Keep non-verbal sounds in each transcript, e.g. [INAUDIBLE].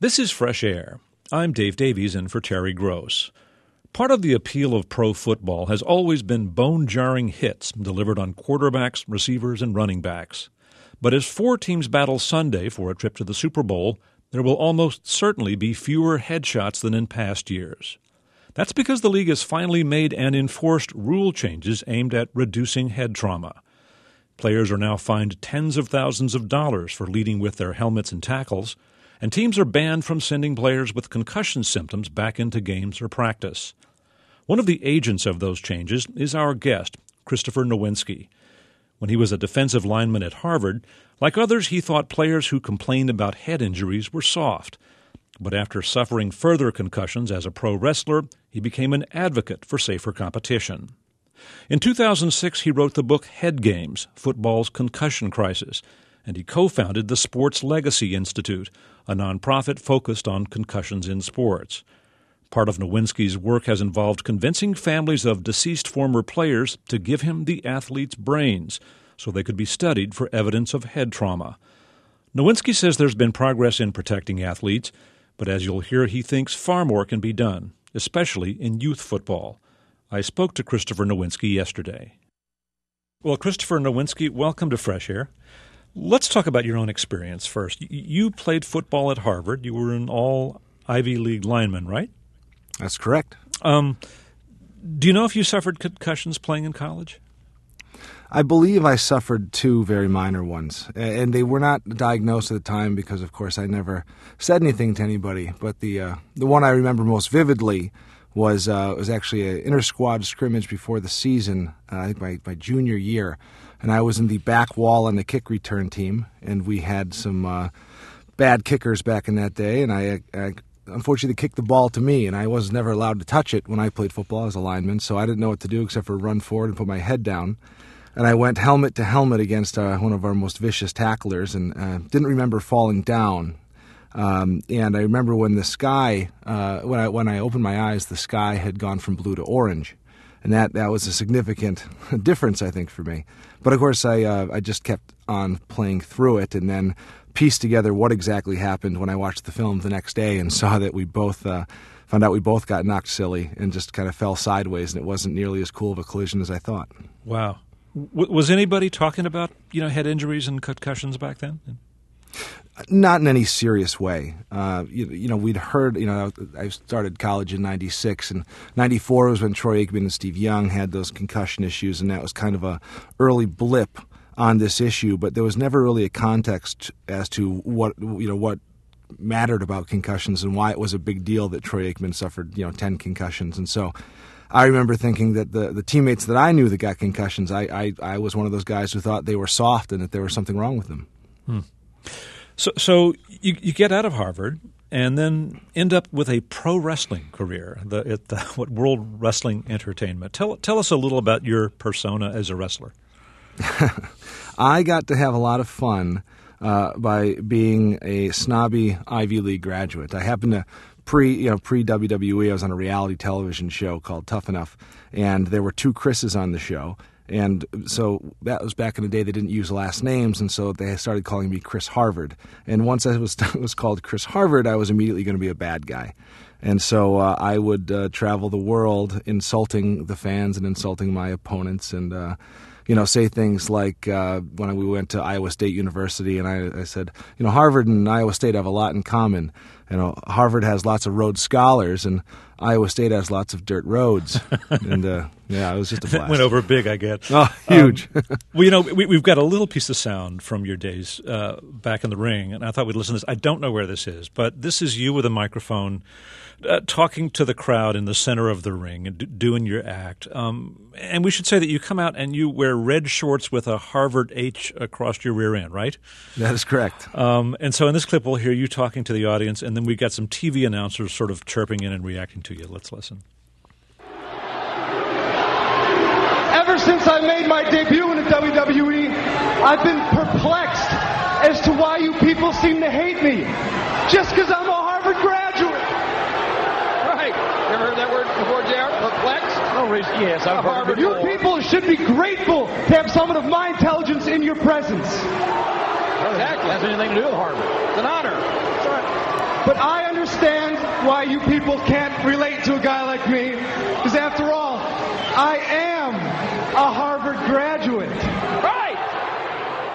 This is Fresh Air. I'm Dave Davies in for Terry Gross. Part of the appeal of pro football has always been bone jarring hits delivered on quarterbacks, receivers, and running backs. But as four teams battle Sunday for a trip to the Super Bowl, there will almost certainly be fewer headshots than in past years. That's because the league has finally made and enforced rule changes aimed at reducing head trauma. Players are now fined tens of thousands of dollars for leading with their helmets and tackles, and teams are banned from sending players with concussion symptoms back into games or practice. One of the agents of those changes is our guest, Christopher Nowinski. When he was a defensive lineman at Harvard, like others, he thought players who complained about head injuries were soft. But after suffering further concussions as a pro wrestler, he became an advocate for safer competition. In 2006, he wrote the book Head Games Football's Concussion Crisis, and he co founded the Sports Legacy Institute, a nonprofit focused on concussions in sports. Part of Nowinski's work has involved convincing families of deceased former players to give him the athlete's brains so they could be studied for evidence of head trauma. Nowinski says there's been progress in protecting athletes, but as you'll hear, he thinks far more can be done, especially in youth football. I spoke to Christopher Nowinski yesterday. Well, Christopher Nowinski, welcome to Fresh Air. Let's talk about your own experience first. You played football at Harvard. You were an all Ivy League lineman, right? That's correct. Um, do you know if you suffered concussions playing in college? I believe I suffered two very minor ones, and they were not diagnosed at the time because, of course, I never said anything to anybody. But the uh, the one I remember most vividly was uh, was actually an inter squad scrimmage before the season. Uh, I think my, my junior year, and I was in the back wall on the kick return team, and we had some uh, bad kickers back in that day, and I, I unfortunately kicked the ball to me, and I was never allowed to touch it when I played football as a lineman, so I didn't know what to do except for run forward and put my head down and I went helmet to helmet against uh, one of our most vicious tacklers, and uh, didn't remember falling down. Um, and I remember when the sky, uh, when I when I opened my eyes, the sky had gone from blue to orange, and that that was a significant [LAUGHS] difference, I think, for me. But of course, I uh, I just kept on playing through it, and then pieced together what exactly happened when I watched the film the next day and [LAUGHS] saw that we both uh, found out we both got knocked silly and just kind of fell sideways, and it wasn't nearly as cool of a collision as I thought. Wow. W- was anybody talking about you know head injuries and concussions back then? Not in any serious way. Uh, you, you, know, we'd heard. You know, I started college in '96, and '94 was when Troy Aikman and Steve Young had those concussion issues, and that was kind of a early blip on this issue. But there was never really a context as to what you know what mattered about concussions and why it was a big deal that Troy Aikman suffered you know 10 concussions, and so I remember thinking that the, the teammates that I knew that got concussions, I, I, I was one of those guys who thought they were soft and that there was something wrong with them. Hmm. So, so you, you get out of Harvard and then end up with a pro wrestling career the, at the [LAUGHS] what World Wrestling Entertainment. Tell, tell us a little about your persona as a wrestler. [LAUGHS] I got to have a lot of fun uh, by being a snobby Ivy League graduate. I happened to pre you know pre WWE, I was on a reality television show called Tough Enough, and there were two Chris's on the show. And so that was back in the day. They didn't use last names, and so they started calling me Chris Harvard. And once I was [LAUGHS] was called Chris Harvard, I was immediately going to be a bad guy. And so uh, I would uh, travel the world insulting the fans and insulting my opponents, and uh, you know, say things like uh, when we went to Iowa State University, and I, I, said, you know, Harvard and Iowa State have a lot in common you know, Harvard has lots of Rhodes Scholars, and Iowa State has lots of dirt roads. [LAUGHS] and uh, yeah, it was just a blast. went over big, I get. Oh, huge. Um, [LAUGHS] well, you know, we, have got a little piece of sound from your days uh, back in the ring, and I thought we'd listen to this. I don't know where this is, but this is you with a microphone uh, talking to the crowd in the center of the ring and d- doing your act. Um, and we should say that you come out and you wear red shorts with a Harvard H across your rear end, right? That is correct. Um, and so in this clip, we'll hear you talking to the audience, and then we've got some TV announcers sort of chirping in and reacting to you. Let's listen. Ever since I made my debut in the WWE, I've been perplexed as to why you people seem to hate me. Just because I'm a Harvard graduate. Right. You ever heard that word before, JR? Perplexed? No reason. Yes, I've Harvard. You people should be grateful to have someone of my intelligence in your presence. Exactly. Has anything to do with Harvard. It's an honor. But I understand why you people can't relate to a guy like me, because after all, I am a Harvard graduate. Right!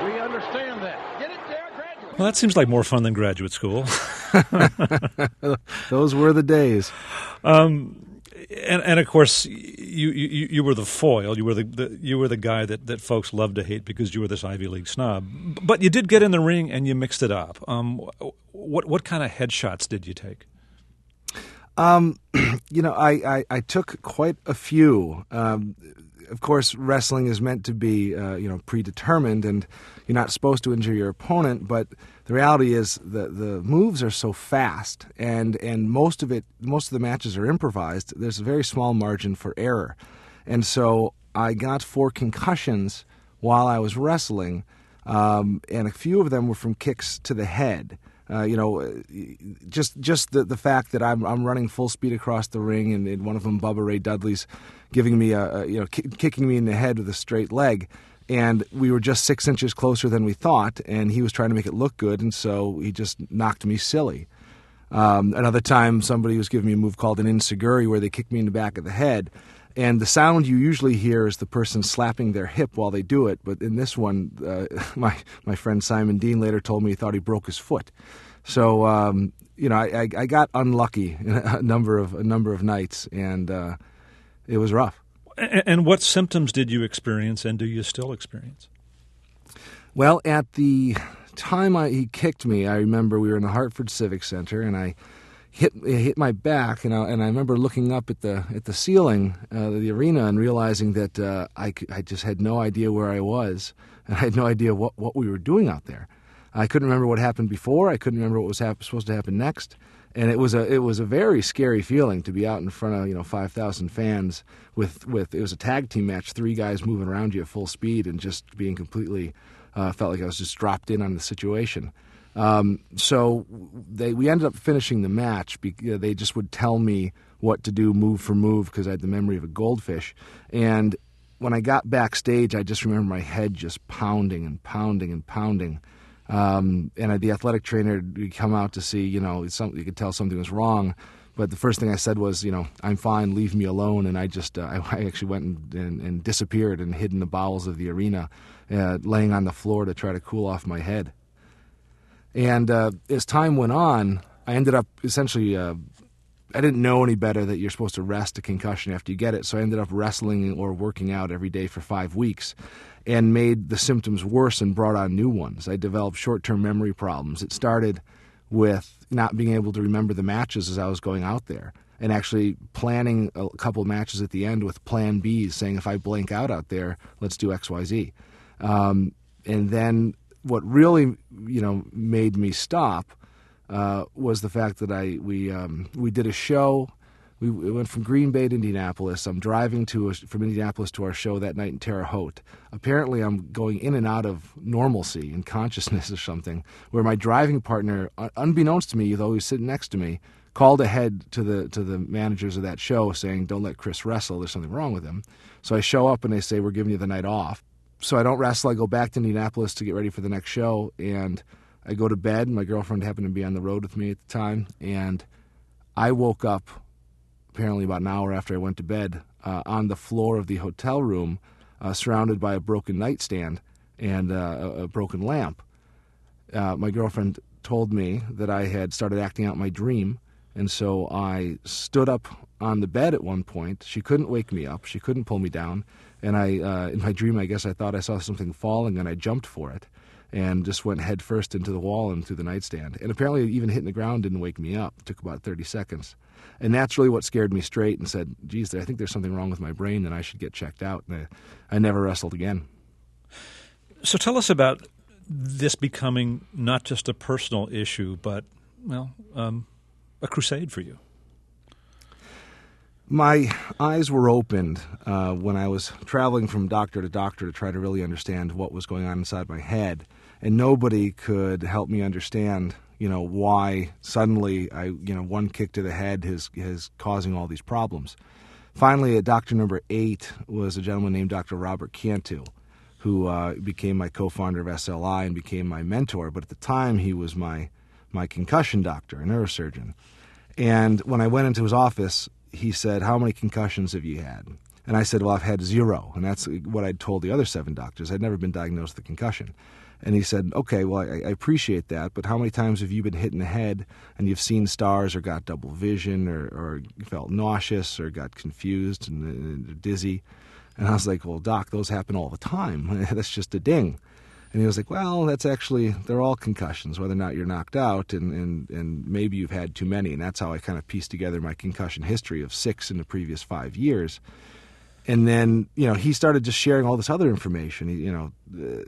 We understand that. Get it there, graduate. Well, that seems like more fun than graduate school. [LAUGHS] [LAUGHS] Those were the days. and and of course you, you you were the foil. You were the, the you were the guy that, that folks loved to hate because you were this Ivy League snob. But you did get in the ring and you mixed it up. Um, what what kind of headshots did you take? [CLEARS THROAT] you know, I, I, I took quite a few. Um, of course, wrestling is meant to be, uh, you know, predetermined, and you're not supposed to injure your opponent. But the reality is that the moves are so fast, and and most of it, most of the matches are improvised. There's a very small margin for error, and so I got four concussions while I was wrestling, um, and a few of them were from kicks to the head. Uh, you know, just just the the fact that I'm I'm running full speed across the ring, and, and one of them, Bubba Ray Dudley's, giving me a, a you know ki- kicking me in the head with a straight leg, and we were just six inches closer than we thought, and he was trying to make it look good, and so he just knocked me silly. Um, another time, somebody was giving me a move called an enzuigiri, where they kicked me in the back of the head. And the sound you usually hear is the person slapping their hip while they do it. But in this one, uh, [LAUGHS] my my friend Simon Dean later told me he thought he broke his foot. So um, you know, I, I, I got unlucky [LAUGHS] a number of a number of nights, and uh, it was rough. And, and what symptoms did you experience, and do you still experience? Well, at the time I, he kicked me, I remember we were in the Hartford Civic Center, and I hit hit my back, and I, and I remember looking up at the at the ceiling uh, the arena and realizing that uh, I I just had no idea where I was, and [LAUGHS] I had no idea what what we were doing out there. I couldn't remember what happened before. I couldn't remember what was hap- supposed to happen next, and it was a it was a very scary feeling to be out in front of you know five thousand fans with with it was a tag team match, three guys moving around you at full speed, and just being completely uh, felt like I was just dropped in on the situation. Um, so they we ended up finishing the match. Be, they just would tell me what to do move for move because I had the memory of a goldfish. And when I got backstage, I just remember my head just pounding and pounding and pounding. Um, and the athletic trainer would come out to see, you know, something you could tell something was wrong. But the first thing I said was, you know, I'm fine, leave me alone. And I just, uh, I, [LAUGHS] I, actually went and, and, and, disappeared and hid in the bowels of the arena, uh, laying on the floor to try to cool off my head. And uh, as time went on, I ended up essentially, uh, I didn't know any better that you're supposed to rest a concussion after you get it. So I ended up wrestling or working out every day for five weeks and made the symptoms worse and brought on new ones. I developed short term memory problems. It started with not being able to remember the matches as I was going out there and actually planning a couple matches at the end with plan Bs, saying if I blank out out there, let's do XYZ. Um, and then what really, you know, made me stop uh, was the fact that I we um, we did a show. We, we, went from Green Bay to Indianapolis. I'm driving to a, from Indianapolis to our show that night in Terre Haute. Apparently, I'm going in and out of normalcy and consciousness or something. Where my driving partner, unbeknownst to me, though he's sitting next to me, called ahead to the to the managers of that show saying, "Don't let Chris wrestle. There's something wrong with him." So I show up and they say, "We're giving you the night off." So I don't wrestle. I go back to Indianapolis to get ready for the next show, and I go to bed. My girlfriend happened to be on the road with me at the time, and I woke up apparently about an hour after I went to bed uh, on the floor of the hotel room, uh, surrounded by a broken nightstand and uh, a, broken lamp. Uh, my girlfriend told me that I had started acting out my dream, and so I stood up on the bed at one point. She couldn't wake me up. She couldn't pull me down and I uh, in my dream I guess I thought I saw something falling and I jumped for it and just went head first into the wall and through the nightstand. And apparently even hitting the ground didn't wake me up. It took about 30 seconds. And that's really what scared me straight and said geez I think there's something wrong with my brain and I should get checked out. And I, I never wrestled again. So tell us about this becoming not just a personal issue but well um, a crusade for you my eyes were opened uh, when I was traveling from doctor to doctor to try to really understand what was going on inside my head, and nobody could help me understand, you know, why suddenly I, you know, one kick to the head is is causing all these problems. Finally, at doctor number eight was a gentleman named Dr. Robert Cantu, who uh, became my co-founder of SLI and became my mentor. But at the time, he was my my concussion doctor, a neurosurgeon. And when I went into his office, he said, How many concussions have you had? And I said, Well, I've had zero. And that's what I'd told the other seven doctors. I'd never been diagnosed with a concussion. And he said, Okay, well, I, I, appreciate that, but how many times have you been hit in the head and you've seen stars or got double vision or, or felt nauseous or got confused and, and dizzy? And I was like, Well, doc, those happen all the time. [LAUGHS] that's just a ding. And he was like, Well, that's actually, they're all concussions, whether or not you're knocked out, and, and, and maybe you've had too many. And that's how I kind of pieced together my concussion history of six in the previous five years and then you know he started just sharing all this other information you know uh,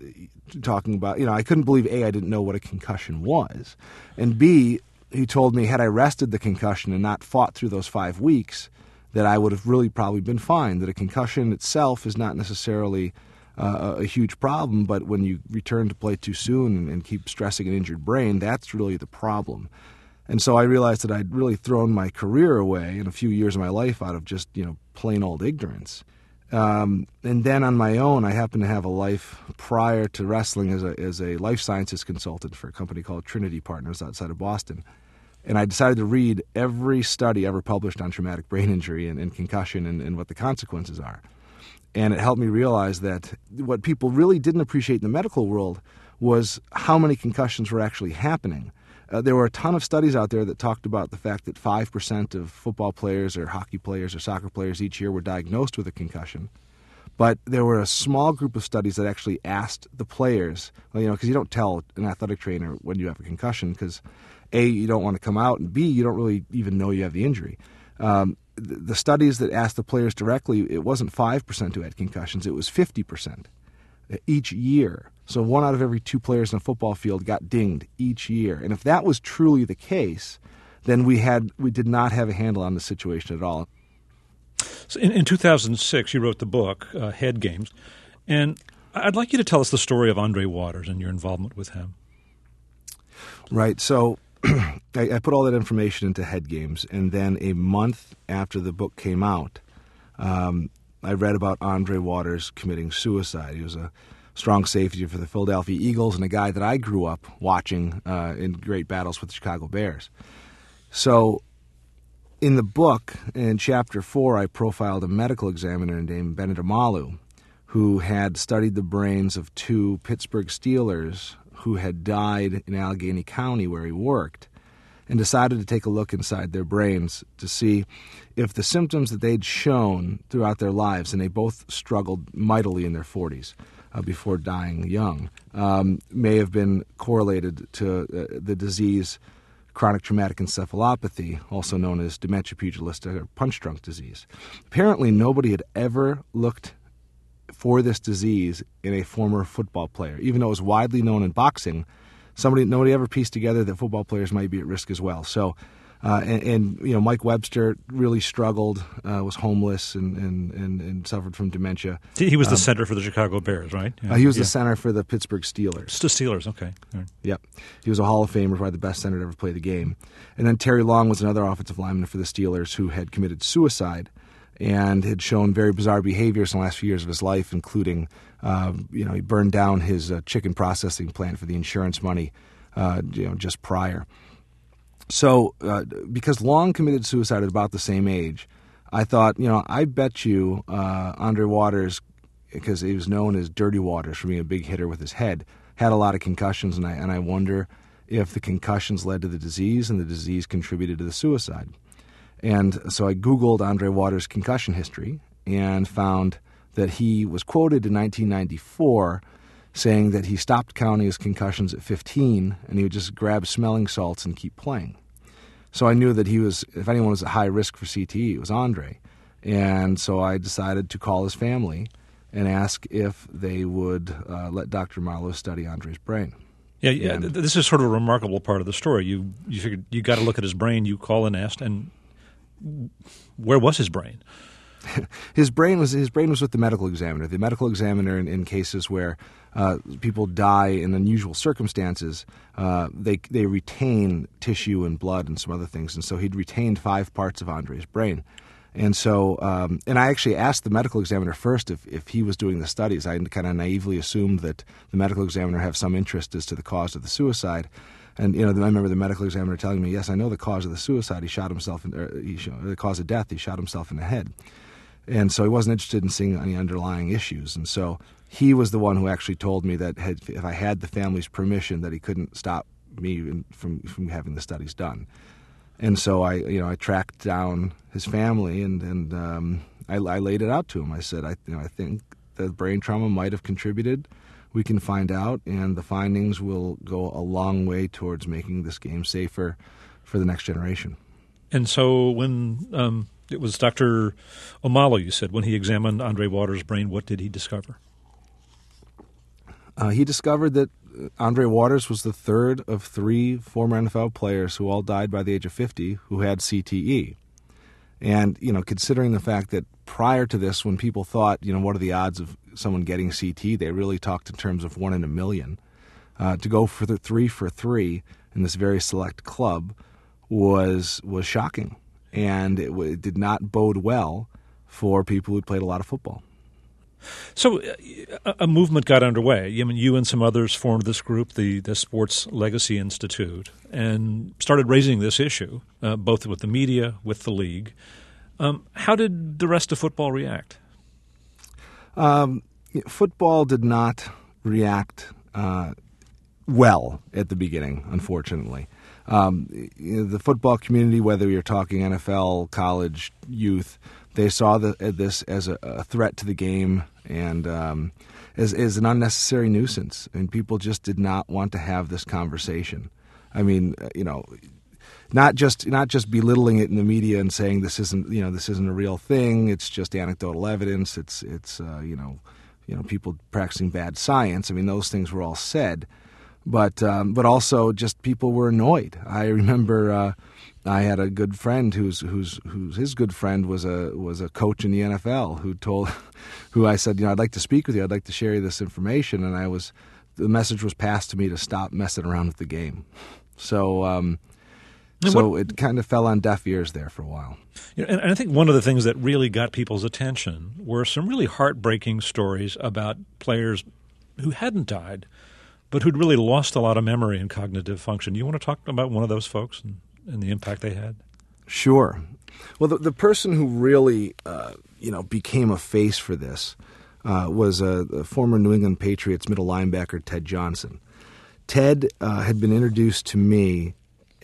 talking about you know i couldn't believe a i didn't know what a concussion was and b he told me had i rested the concussion and not fought through those five weeks that i would have really probably been fine that a concussion itself is not necessarily uh, a huge problem but when you return to play too soon and, and keep stressing an injured brain that's really the problem and so I realized that I'd really thrown my career away and a few years of my life out of just, you know, plain old ignorance. Um, and then on my own, I happened to have a life prior to wrestling as a, as a life sciences consultant for a company called Trinity Partners outside of Boston. And I decided to read every study ever published on traumatic brain injury and, and concussion and, and what the consequences are. And it helped me realize that what people really didn't appreciate in the medical world was how many concussions were actually happening. Uh, there were a ton of studies out there that talked about the fact that 5% of football players or hockey players or soccer players each year were diagnosed with a concussion. But there were a small group of studies that actually asked the players, well, you know, because you don't tell an athletic trainer when you have a concussion because A, you don't want to come out, and B, you don't really even know you have the injury. Um, the, studies that asked the players directly, it wasn't 5% who had concussions, it was 50% each year. So one out of every two players in a football field got dinged each year. And if that was truly the case, then we had we did not have a handle on the situation at all. So in, in 2006, you wrote the book uh, Head Games, and I'd like you to tell us the story of Andre Waters and your involvement with him. Right. So [CLEARS THROAT] I, I, put all that information into Head Games, and then a month after the book came out, um, I read about Andre Waters committing suicide. He was a strong safety for the Philadelphia Eagles and a guy that I grew up watching uh, in great battles with the Chicago Bears. So, in the book, in chapter four, I profiled a medical examiner named Bennet Omalu, who had studied the brains of two Pittsburgh Steelers who had died in Allegheny County where he worked and decided to take a look inside their brains to see if the symptoms that they'd shown throughout their lives, and they both struggled mightily in their 40s uh, before dying young, um, may have been correlated to uh, the disease chronic traumatic encephalopathy, also known as dementia pugilistica or punch drunk disease. Apparently, nobody had ever looked for this disease in a former football player, even though it was widely known in boxing somebody nobody ever pieced together that football players might be at risk as well. So. Uh, and, and, you know Mike Webster really struggled, uh, was homeless, and, and, and, and, suffered from dementia. He was the um, center for the Chicago Bears, right? Yeah. Uh, he was yeah. the center for the Pittsburgh Steelers. The Steelers, okay. Right. Yep, he was a Hall of Famer, probably the best center to ever play the game. And then Terry Long was another offensive lineman for the Steelers who had committed suicide and had shown very bizarre behaviors in the last few years of his life, including, uh, you know, he burned down his uh, chicken processing plant for the insurance money, uh, you know, just prior. So, uh, because Long committed suicide at about the same age, I thought, you know, I bet you uh, Andre Waters, because he was known as Dirty Waters for being a big hitter with his head, had a lot of concussions, and I and I wonder if the concussions led to the disease and the disease contributed to the suicide. And so I Googled Andre Waters' concussion history and found that he was quoted in 1994 saying that he stopped counting his concussions at 15 and he would just grab smelling salts and keep playing. So I knew that he was, if anyone was at high risk for CTE, it was Andre. And so I decided to call his family and ask if they would uh, let Dr. Omalu study Andre's brain. Yeah, yeah. this is sort of a remarkable part of the story. You you figured you got to look at his brain. You call and asked, and where was his brain? [LAUGHS] his brain was his brain was with the medical examiner. The medical examiner, in, in cases where uh, people die in unusual circumstances, uh, they they retain tissue and blood and some other things, and so he'd retained five parts of Andre's brain. And so, um, and I actually asked the medical examiner first if, if he was doing the studies. I kind of naively assumed that the medical examiner have some interest as to the cause of the suicide. And you know, I remember the medical examiner telling me, "Yes, I know the cause of the suicide. He shot himself. In, er, he, the cause of death. He shot himself in the head." And so he wasn't interested in seeing any underlying issues. And so he was the one who actually told me that had, if I had the family's permission, that he couldn't stop me from from having the studies done. And so I, you know, I tracked down his family and and um, I, I, laid it out to him. I said, I, you know, I think the brain trauma might have contributed. We can find out, and the findings will go a long way towards making this game safer for the next generation. And so when um, it was Dr. Omalu, you said, when he examined Andre Waters' brain, what did he discover? Uh, he discovered that Andre Waters was the third of three former NFL players who all died by the age of 50 who had CTE. And, you know, considering the fact that prior to this, when people thought, you know, what are the odds of someone getting CT, they really talked in terms of one in a million. Uh, to go for the three for three in this very select club was was shocking, and it, it did not bode well for people who played a lot of football. So, uh, a movement got underway. I mean, you and some others formed this group, the, the Sports Legacy Institute, and started raising this issue, uh, both with the media, with the league. Um, how did the rest of football react? Um, football did not react uh, well at the beginning, unfortunately. Um, the football community, whether you're talking NFL, college, youth, they saw the, this as a, a, threat to the game and um, as, as an unnecessary nuisance. And people just did not want to have this conversation. I mean, uh, you know, not just not just belittling it in the media and saying this isn't you know this isn't a real thing. It's just anecdotal evidence. It's it's uh, you know you know people practicing bad science. I mean, those things were all said, but um, but also just people were annoyed. I [LAUGHS] remember. Uh, I had a good friend who's who's who's his good friend was a was a coach in the NFL who told [LAUGHS] who I said, you know, I'd like to speak with you. I'd like to share you this information and I was the message was passed to me to stop messing around with the game. So um, so what, it kind of fell on deaf ears there for a while. You know, and I think one of the things that really got people's attention were some really heartbreaking stories about players who hadn't died, but who'd really lost a lot of memory and cognitive function. You want to talk about one of those folks? And- and the impact they had? Sure. Well, the, the person who really, uh, you know, became a face for this uh, was a, a, former New England Patriots middle linebacker Ted Johnson. Ted uh, had been introduced to me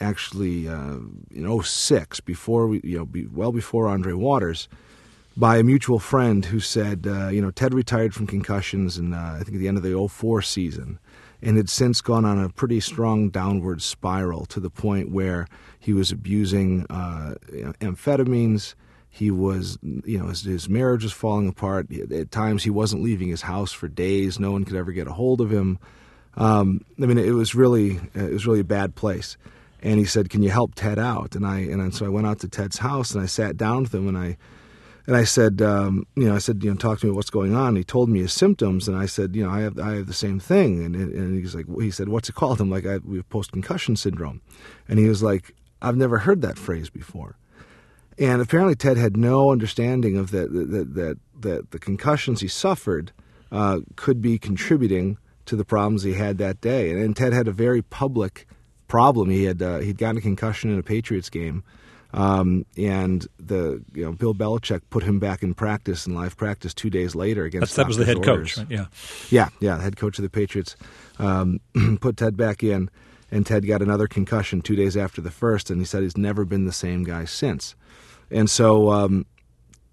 actually uh, in 06, before we, you know, be, well before Andre Waters, by a mutual friend who said, uh, you know, Ted retired from concussions in uh, I think at the end of the 04 season and had since gone on a pretty strong downward spiral to the point where he was abusing uh, amphetamines. He was, you know, his, his, marriage was falling apart. At times, he wasn't leaving his house for days. No one could ever get a hold of him. Um, I mean, it was really, it was really a bad place. And he said, "Can you help Ted out?" And I, and so I went out to Ted's house and I sat down with him and I and I said, um, you know, I said, you know, talk to me. What's going on? he told me his symptoms, and I said, you know, I have, I have the same thing. And, and he's like, he said, what's it called? I'm like, I, we have post concussion syndrome, and he was like, I've never heard that phrase before. And apparently, Ted had no understanding of that that that, that the concussions he suffered uh, could be contributing to the problems he had that day. And, and Ted had a very public problem. He had uh, he'd gotten a concussion in a Patriots game um, and the you know Bill Belichick put him back in practice in live practice two days later against. That's, that was the head orders. coach, right? Yeah, yeah, yeah. The head coach of the Patriots um, [CLEARS THROAT] put Ted back in, and Ted got another concussion two days after the first, and he said he's never been the same guy since. And so, um,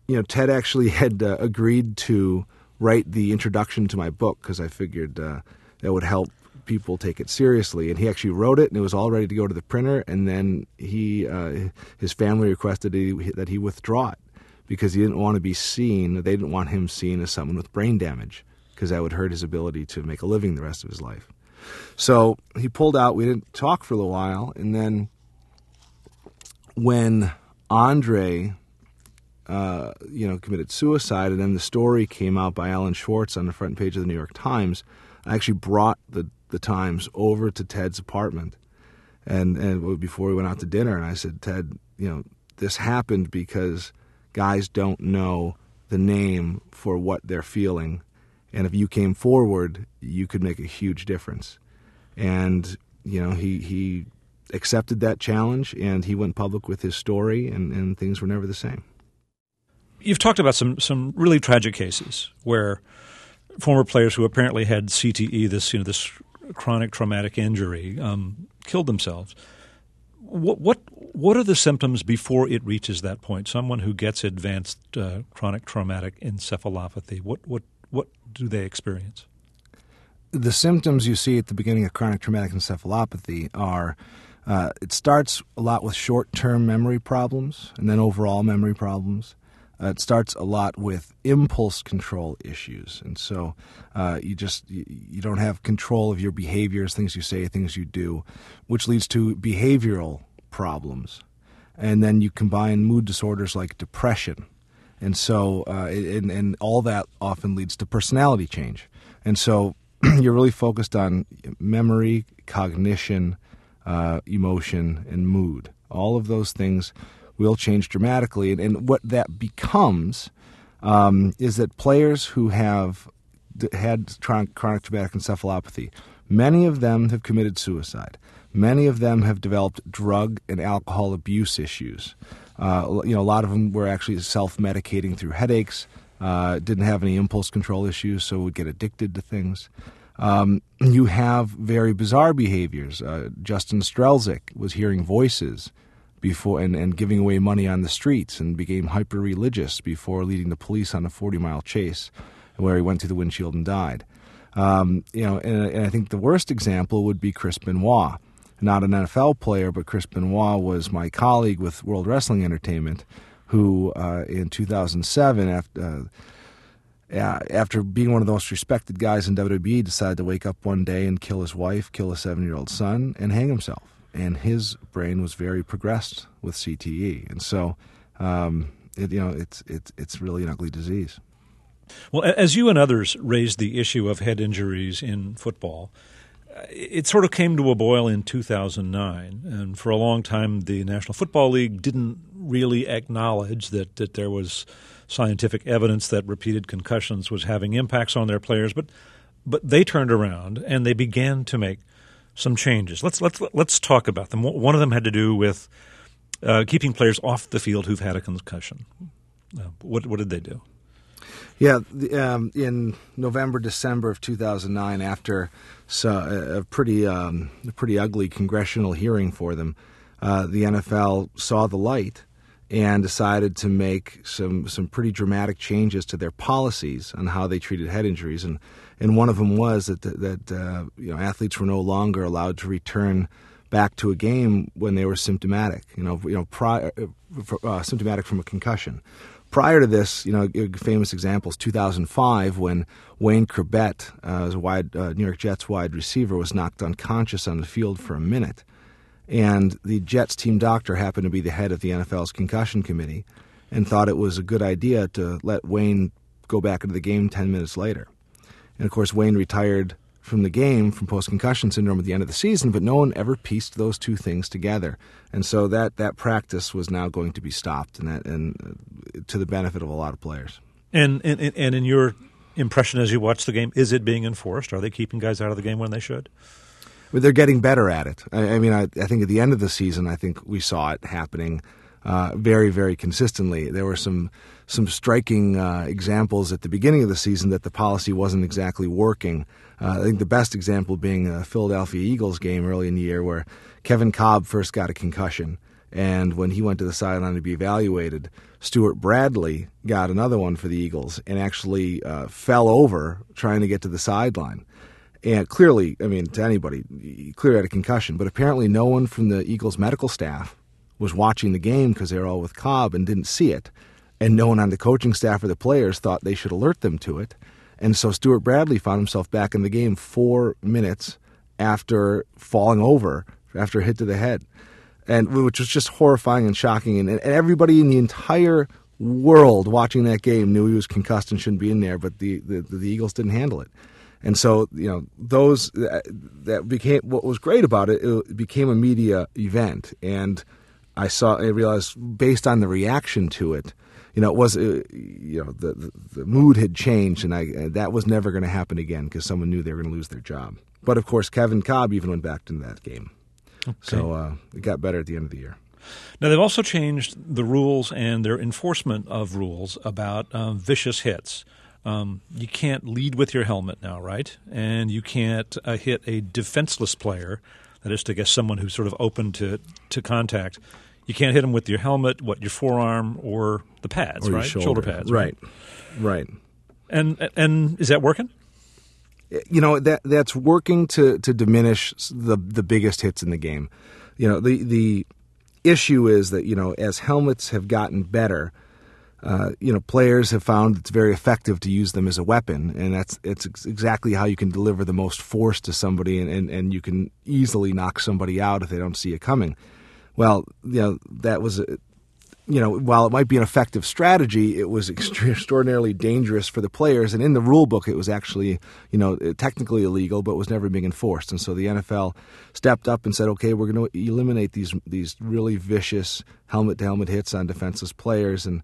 you know, Ted actually [LAUGHS] had uh, agreed to write the introduction to my book because I figured uh, that would help people take it seriously. And he actually wrote it, and it was all ready to go to the printer. And then he, uh, his family requested that he withdraw it because he didn't want to be seen. They didn't want him seen as someone with brain damage because that would hurt his ability to make a living the rest of his life. So he pulled out. We didn't talk for a little while, and then when Andre uh, you know, committed suicide, and then the story came out by Alan Schwarz on the front page of the New York Times. I actually brought the the Times over to Ted's apartment, and and before we went out to dinner, and I said, Ted, you know, this happened because guys don't know the name for what they're feeling, and if you came forward, you could make a huge difference. And you know, he he accepted that challenge and he went public with his story, and, and things were never the same. You've talked about some some really tragic cases where former players who apparently had CTE, this you know this chronic traumatic injury, um, killed themselves. What what what are the symptoms before it reaches that point? Someone who gets advanced uh, chronic traumatic encephalopathy, what what what do they experience? The symptoms you see at the beginning of chronic traumatic encephalopathy are uh, it starts a lot with short term memory problems and then overall memory problems. Uh, it starts a lot with impulse control issues, and so uh, you just you, you, don't have control of your behaviors, things you say, things you do, which leads to behavioral problems, and then you combine mood disorders like depression, and so uh, and, and all that often leads to personality change, and so [CLEARS THROAT] you're really focused on memory, cognition, uh, emotion, and mood. All of those things will change dramatically. And, and what that becomes um, is that players who have had chronic, chronic traumatic encephalopathy, many of them have committed suicide. Many of them have developed drug and alcohol abuse issues. Uh, you know, a lot of them were actually self-medicating through headaches. Uh, didn't have any impulse control issues, so would get addicted to things. Um, you have very bizarre behaviors. Uh, Justin Strzelczyk was hearing voices before and, and giving away money on the streets and became hyper religious before leading the police on a 40 mile chase where he went through the windshield and died. Um, you know, and, and, I think the worst example would be Chris Benoit. Not an NFL player, but Chris Benoit was my colleague with World Wrestling Entertainment, who uh, in 2007, after, uh, after being one of the most respected guys in WWE, decided to wake up one day and kill his wife, kill a seven year old son, and hang himself and his brain was very progressed with CTE, and so um, it, you know it's it's it's really an ugly disease. Well, as you and others raised the issue of head injuries in football, it sort of came to a boil in 2009, and for a long time, the National Football League didn't really acknowledge that that there was scientific evidence that repeated concussions was having impacts on their players, but but they turned around and they began to make some changes. Let's let's let's talk about them. One of them had to do with uh, keeping players off the field who've had a concussion. Uh, what what did they do? Yeah, um, in November, December of 2009, after a pretty um, a pretty ugly congressional hearing for them, uh, the NFL saw the light and decided to make some some pretty dramatic changes to their policies on how they treated head injuries and and one of them was that that uh, you know athletes were no longer allowed to return back to a game when they were symptomatic. You know, you know, prior, uh, uh symptomatic from a concussion. Prior to this, you know, famous examples. 2005, when Wayne Chrebet, uh, as a wide uh, New York Jets wide receiver, was knocked unconscious on the field for a minute, and the Jets team doctor happened to be the head of the NFL's concussion committee, and thought it was a good idea to let Wayne go back into the game 10 minutes later. And of course, Wayne retired from the game from post concussion syndrome at the end of the season, but no one ever pieced those two things together. And so that, that practice was now going to be stopped, and, that, and uh, to the benefit of a lot of players. And, and, and in your impression as you watch the game, is it being enforced? Are they keeping guys out of the game when they should? Well, they're getting better at it. I, I mean, I, I, think at the end of the season, I think we saw it happening uh, very, very consistently. There were some some striking uh, examples at the beginning of the season that the policy wasn't exactly working. Uh, I think the best example being a Philadelphia Eagles game early in the year where Kevin Kolb first got a concussion, and when he went to the sideline to be evaluated, Stewart Bradley got another one for the Eagles and actually uh, fell over trying to get to the sideline. And clearly, I mean, to anybody, he clearly had a concussion, but apparently no one from the Eagles medical staff was watching the game because they were all with Kolb and didn't see it and no one on the coaching staff or the players thought they should alert them to it. And so Stewart Bradley found himself back in the game four minutes after falling over after a hit to the head, and which was just horrifying and shocking. And, and everybody in the entire world watching that game knew he was concussed and shouldn't be in there, but the, the, the Eagles didn't handle it. And so, you know, those that became what was great about it, it became a media event. And I saw, I realized based on the reaction to it, you know, it was, uh, you know, the, the, the mood had changed, and I that was never going to happen again because someone knew they were going to lose their job. But of course, Kevin Kolb even went back into that game. Okay. So uh, it got better at the end of the year. Now, they've also changed the rules and their enforcement of rules about um, vicious hits. Um, you can't lead with your helmet now, right? And you can't uh, hit a defenseless player, that is to guess someone who's sort of open to, to contact. You can't hit them with your helmet, what your forearm or the pads, or right? Shoulder. shoulder. pads, right? Right. right. And and is that working? You know that that's working to to diminish the the biggest hits in the game. You know the the issue is that you know as helmets have gotten better, uh, you know players have found it's very effective to use them as a weapon, and that's it's exactly how you can deliver the most force to somebody, and, and, and you can easily knock somebody out if they don't see it coming. Well, you know that was you know, while it might be an effective strategy, it was [LAUGHS] extraordinarily dangerous for the players. And in the rule book, it was actually, you know, technically illegal, but was never being enforced. And so the NFL stepped up and said, okay, we're going to eliminate these these really vicious helmet to helmet hits on defenseless players. And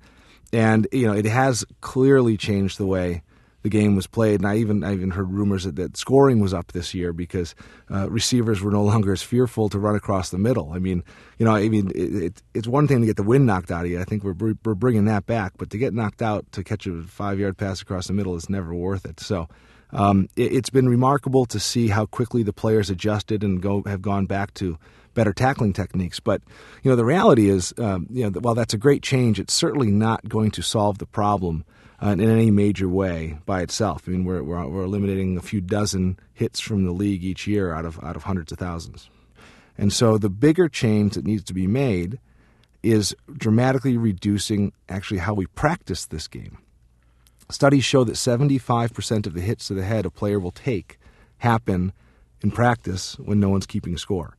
and you know, it has clearly changed the way the game was played. And I even I even heard rumors that, that scoring was up this year because uh, receivers were no longer as fearful to run across the middle. I mean, you know, I mean, it, it, it's one thing to get the wind knocked out of you. I think we're we're bringing that back, but to get knocked out to catch a five yard pass across the middle is never worth it. So. Um, it, it's been remarkable to see how quickly the players adjusted and go have gone back to better tackling techniques. But you know, the reality is, um, you know, while that's a great change, it's certainly not going to solve the problem uh, in any major way by itself. I mean, we're, we're, we're eliminating a few dozen hits from the league each year out of out of hundreds of thousands, and so the bigger change that needs to be made is dramatically reducing actually how we practice this game. Studies show that 75% of the hits to the head a player will take happen in practice when no one's keeping score.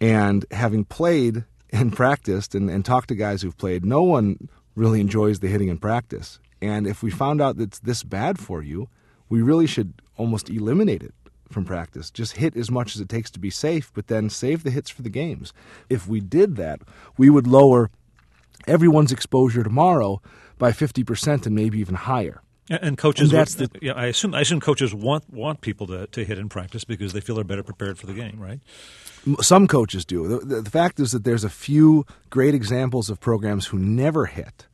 And having played and practiced and, and talked to guys who've played, no one really enjoys the hitting in practice. And if we found out that it's this bad for you, we really should almost eliminate it from practice. Just hit as much as it takes to be safe, but then save the hits for the games. If we did that, we would lower everyone's exposure tomorrow by 50% and maybe even higher. And coaches, and that's the, yeah, I assume I assume coaches want want people to, to hit in practice because they feel they're better prepared for the game, right? Some coaches do. The, the, fact is that there's a few great examples of programs who never hit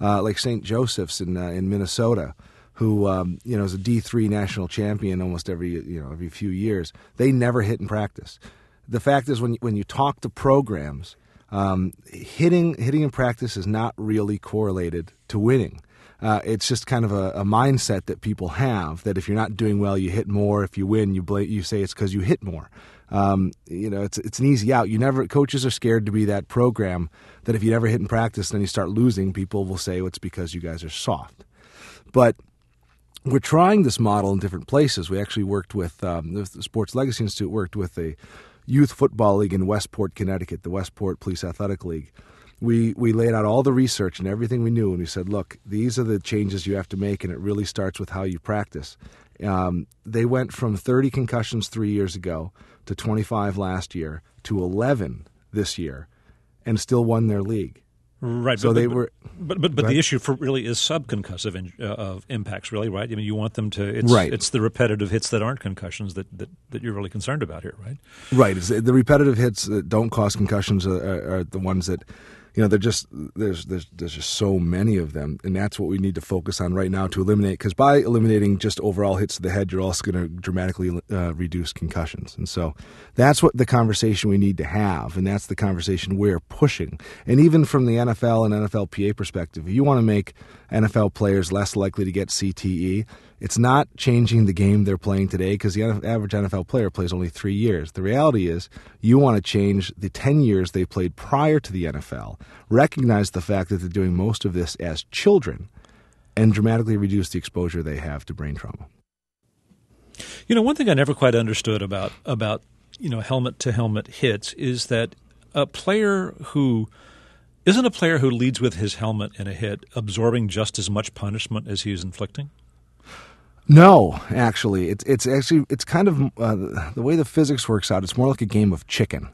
uh, like St. Joseph's in uh, in Minnesota, who um, you know is a D three national champion almost every you know every few years. They never hit in practice. The fact is, when you, when you talk to programs, um, hitting hitting in practice is not really correlated to winning. Uh, it's just kind of a, a, mindset that people have that if you're not doing well, you hit more. If you win, you bl- you say it's because you hit more. Um, you know, it's it's an easy out. You never coaches are scared to be that program that if you never hit in practice, then you start losing. People will say well, it's because you guys are soft, but we're trying this model in different places. We actually worked with um, the Sports Legacy Institute worked with a youth football league in Westport, Connecticut, the Westport Police Athletic League. We we laid out all the research and everything we knew, and we said, look, these are the changes you have to make, and it really starts with how you practice. Um, they went from 30 concussions three years ago to 25 last year to 11 this year, and still won their league. Right. So but, they but, were. But but, but the issue for really is subconcussive in, uh, of impacts, really, right? I mean, you want them to. It's, right. It's the repetitive hits that aren't concussions that, that, that you're really concerned about here, right? Right. It's the repetitive hits that don't cause concussions are, are the ones that you know, they're just there's there's there's just so many of them, and that's what we need to focus on right now to eliminate. Because by eliminating just overall hits to the head, you're also going to dramatically uh, reduce concussions, and so that's what the conversation we need to have, and that's the conversation we're pushing. And even from the NFL and NFLPA perspective, if you want to make NFL players less likely to get CTE, it's not changing the game they're playing today because the average NFL player plays only three years. The reality is, you want to change the 10 years they played prior to the NFL, recognize the fact that they're doing most of this as children, and dramatically reduce the exposure they have to brain trauma. You know, one thing I never quite understood about about you know helmet to helmet hits is that a player who isn't a player who leads with his helmet in a hit absorbing just as much punishment as he is inflicting. No, actually, it's it's actually it's kind of uh, the way the physics works out. It's more like a game of chicken.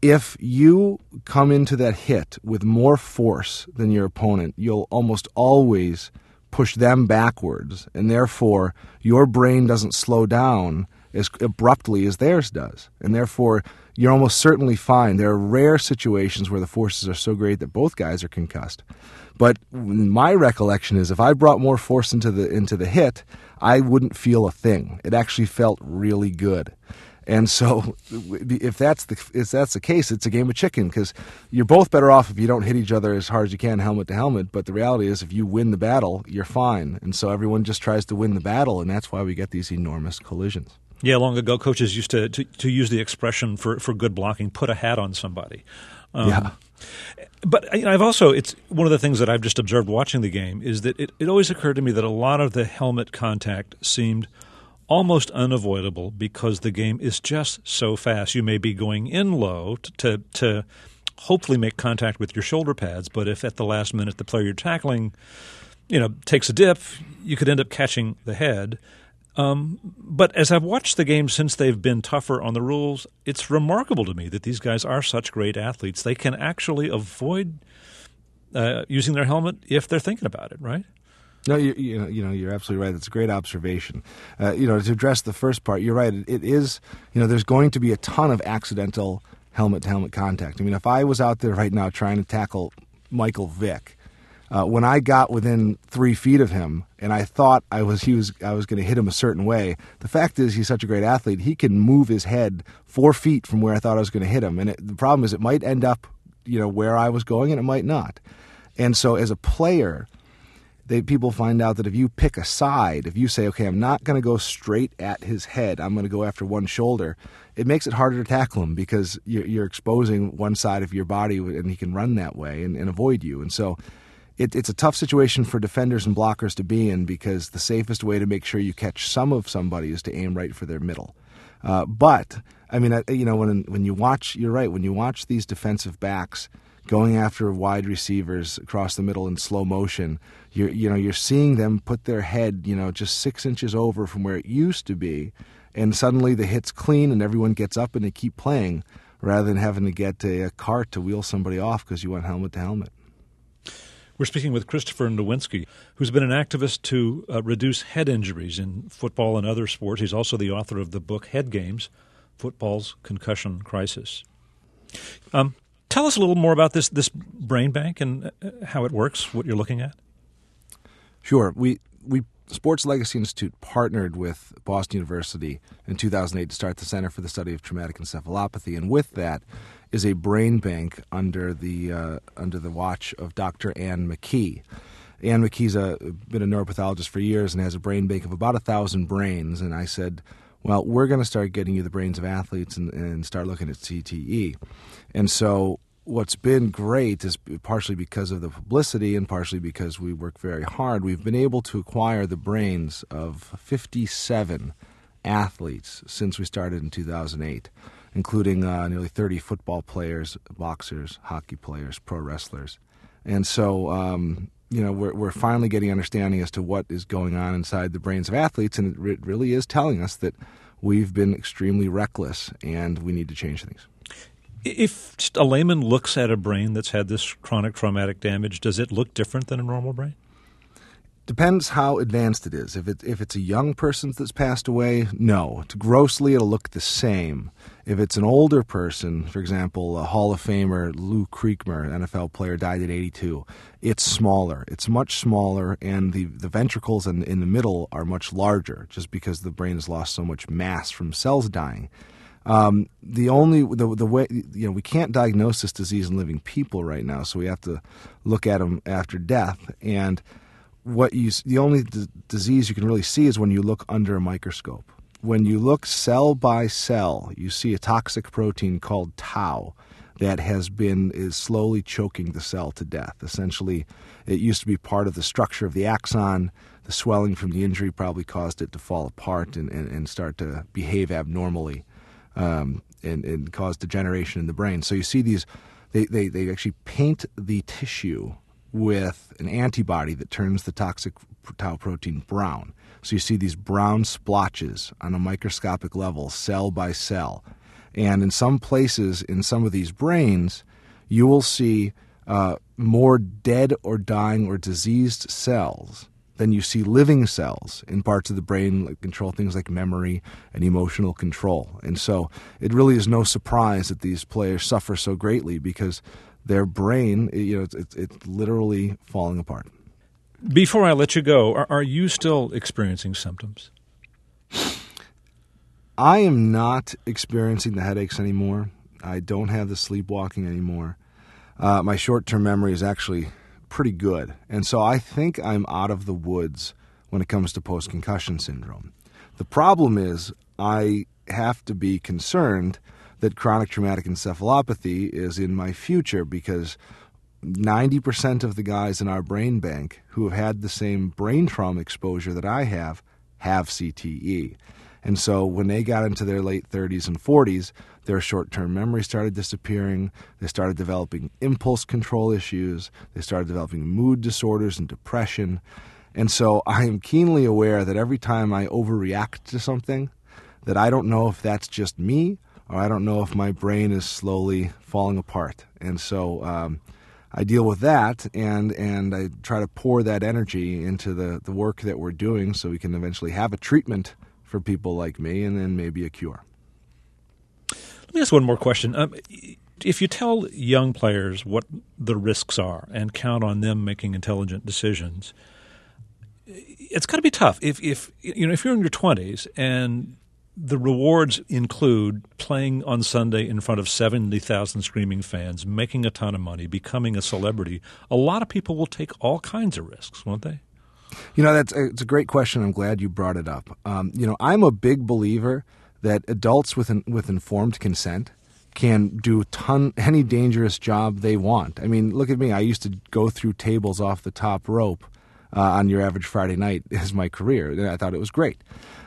If you come into that hit with more force than your opponent, you'll almost always push them backwards, and therefore your brain doesn't slow down as abruptly as theirs does. And therefore, you're almost certainly fine. There are rare situations where the forces are so great that both guys are concussed. But my recollection is if I brought more force into the into the hit, I wouldn't feel a thing. It actually felt really good. And so, [LAUGHS] if that's the if that's the case, it's a game of chicken because you're both better off if you don't hit each other as hard as you can, helmet to helmet. But the reality is, if you win the battle, you're fine. And so everyone just tries to win the battle, and that's why we get these enormous collisions. Yeah, long ago, coaches used to, to, to use the expression for, for good blocking, put a hat on somebody. Um, yeah. But I've also, it's one of the things that I've just observed watching the game is that it, it always occurred to me that a lot of the helmet contact seemed almost unavoidable because the game is just so fast. You may be going in low to, to, to hopefully make contact with your shoulder pads, but if at the last minute the player you're tackling, you know, takes a dip, you could end up catching the head. Um, but as I've watched the game since they've been tougher on the rules, it's remarkable to me that these guys are such great athletes. They can actually avoid uh, using their helmet if they're thinking about it, right? No, you, you know, you know, you're absolutely right. It's a great observation. Uh, you know, to address the first part, you're right. It, is, you know, there's going to be a ton of accidental helmet to helmet contact. I mean, if I was out there right now trying to tackle Michael Vick, uh, when I got within three feet of him and I thought I was he was I was going to hit him a certain way, the fact is he's such a great athlete. He can move his head four feet from where I thought I was going to hit him, and it, the problem is it might end up, you know, where I was going, and it might not. And so, as a player, they, people find out that if you pick a side, if you say, okay, I'm not going to go straight at his head, I'm going to go after one shoulder, it makes it harder to tackle him because you're, you're exposing one side of your body and he can run that way and, and avoid you. And so it, it's a tough situation for defenders and blockers to be in because the safest way to make sure you catch some of somebody is to aim right for their middle. Uh, but, I mean, you know, when, when you watch, you're right, when you watch these defensive backs – going after wide receivers across the middle in slow motion. You're you know you're seeing them put their head you know just six inches over from where it used to be, and suddenly the hit's clean and everyone gets up and they keep playing rather than having to get a, a cart to wheel somebody off because you went helmet to helmet. We're speaking with Christopher Nowinski, who's been an activist to uh, reduce head injuries in football and other sports. He's also the author of the book Head Games Football's Concussion Crisis. Um, Tell us a little more about this this brain bank and uh, how it works. What you're looking at. Sure. We we Sports Legacy Institute partnered with Boston University in 2008 to start the Center for the Study of Traumatic Encephalopathy, and with that is a brain bank under the uh, under the watch of Dr. Anne McKee. Anne McKee's a, been a neuropathologist for years and has a brain bank of about a thousand brains. And I said, well, we're going to start getting you the brains of athletes and, and start looking at CTE. And so what's been great is partially because of the publicity and partially because we work very hard. We've been able to acquire the brains of 57 athletes since we started in 2008, including uh, nearly 30 football players, boxers, hockey players, pro wrestlers. And so, um, you know, we're, we're finally getting understanding as to what is going on inside the brains of athletes, and it re- really is telling us that we've been extremely reckless and we need to change things. If a layman looks at a brain that's had this chronic traumatic damage, does it look different than a normal brain? Depends how advanced it is. If it, if it's a young person that's passed away, no. It's grossly, it'll look the same. If it's an older person, for example, a Hall of Famer Lou Creekmur, NFL player, died at 82, it's smaller. It's much smaller, and the, the ventricles in, in the middle are much larger, just because the brain has lost so much mass from cells dying. Um, the only the the way you know we can't diagnose this disease in living people right now, so we have to look at them after death. And what you the only d- disease you can really see is when you look under a microscope. When you look cell by cell, you see a toxic protein called tau that has been is slowly choking the cell to death. Essentially, it used to be part of the structure of the axon. The swelling from the injury probably caused it to fall apart and, and, and start to behave abnormally um, and, and cause degeneration in the brain. So you see these, they, they, they actually paint the tissue with an antibody that turns the toxic tau protein brown. So you see these brown splotches on a microscopic level, cell by cell. And in some places, in some of these brains, you will see uh, more dead or dying or diseased cells than you see living cells in parts of the brain that control things like memory and emotional control. And so it really is no surprise that these players suffer so greatly because their brain, you know, it's, it's, it's literally falling apart. Before I let you go, are, are you still experiencing symptoms? I am not experiencing the headaches anymore. I don't have the sleepwalking anymore. Uh, my short term memory is actually pretty good. And so I think I'm out of the woods when it comes to post concussion syndrome. The problem is, I have to be concerned that chronic traumatic encephalopathy is in my future because 90% of the guys in our brain bank who have had the same brain trauma exposure that I have have CTE. And so when they got into their late 30s and 40s, their short term memory started disappearing. They started developing impulse control issues. They started developing mood disorders and depression. And so I am keenly aware that every time I overreact to something, that I don't know if that's just me or I don't know if my brain is slowly falling apart. And so um, I deal with that and, and I try to pour that energy into the, the work that we're doing so we can eventually have a treatment for people like me and then maybe a cure. Let me ask one more question. Um, if you tell young players what the risks are and count on them making intelligent decisions, it's got to be tough. If if you know if you're in your 20s and the rewards include playing on Sunday in front of 70,000 screaming fans, making a ton of money, becoming a celebrity, a lot of people will take all kinds of risks, won't they? You know, that's a, it's a great question. I'm glad you brought it up. Um, you know, I'm a big believer that adults with an, with informed consent can do ton any dangerous job they want. I mean, look at me. I used to go through tables off the top rope uh, on your average Friday night [LAUGHS] as my career. I thought it was great.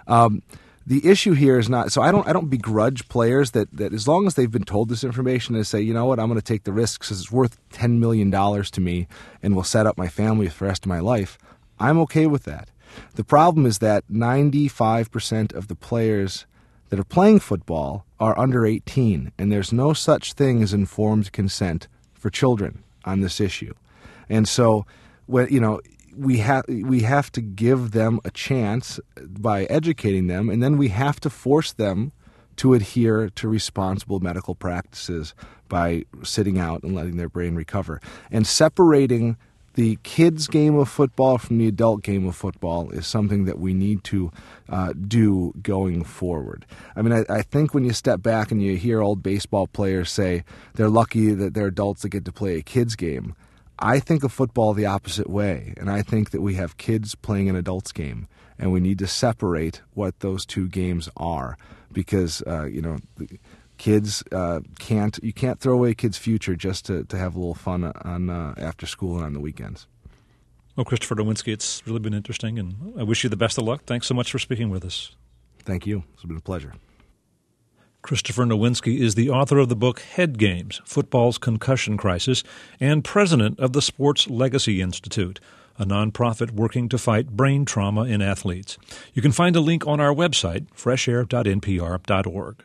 Um, the issue here is not so I don't I don't begrudge players that, that as long as they've been told this information and say you know what I'm going to take the risks because it's worth ten million dollars to me and will set up my family for the rest of my life I'm okay with that. The problem is that 95% of the players that are playing football are under 18, and there's no such thing as informed consent for children on this issue. And so, when you know, we have we have to give them a chance by educating them, and then we have to force them to adhere to responsible medical practices by sitting out and letting their brain recover and separating the kids' game of football from the adult game of football is something that we need to uh, do going forward. I mean, I, I, think when you step back and you hear old baseball players say they're lucky that they're adults that get to play a kids' game, I think of football the opposite way. And I think that we have kids playing an adults' game, and we need to separate what those two games are because, uh, you know, kids uh, can't you can't throw away kids' future just to, to have a little fun on uh, after school and on the weekends. Well, Christopher Nowinski, it's really been interesting, and I wish you the best of luck. Thanks so much for speaking with us. Thank you. It's been a pleasure. Christopher Nowinski is the author of the book Head Games Football's Concussion Crisis and president of the Sports Legacy Institute, a nonprofit working to fight brain trauma in athletes. You can find a link on our website, freshair.npr.org.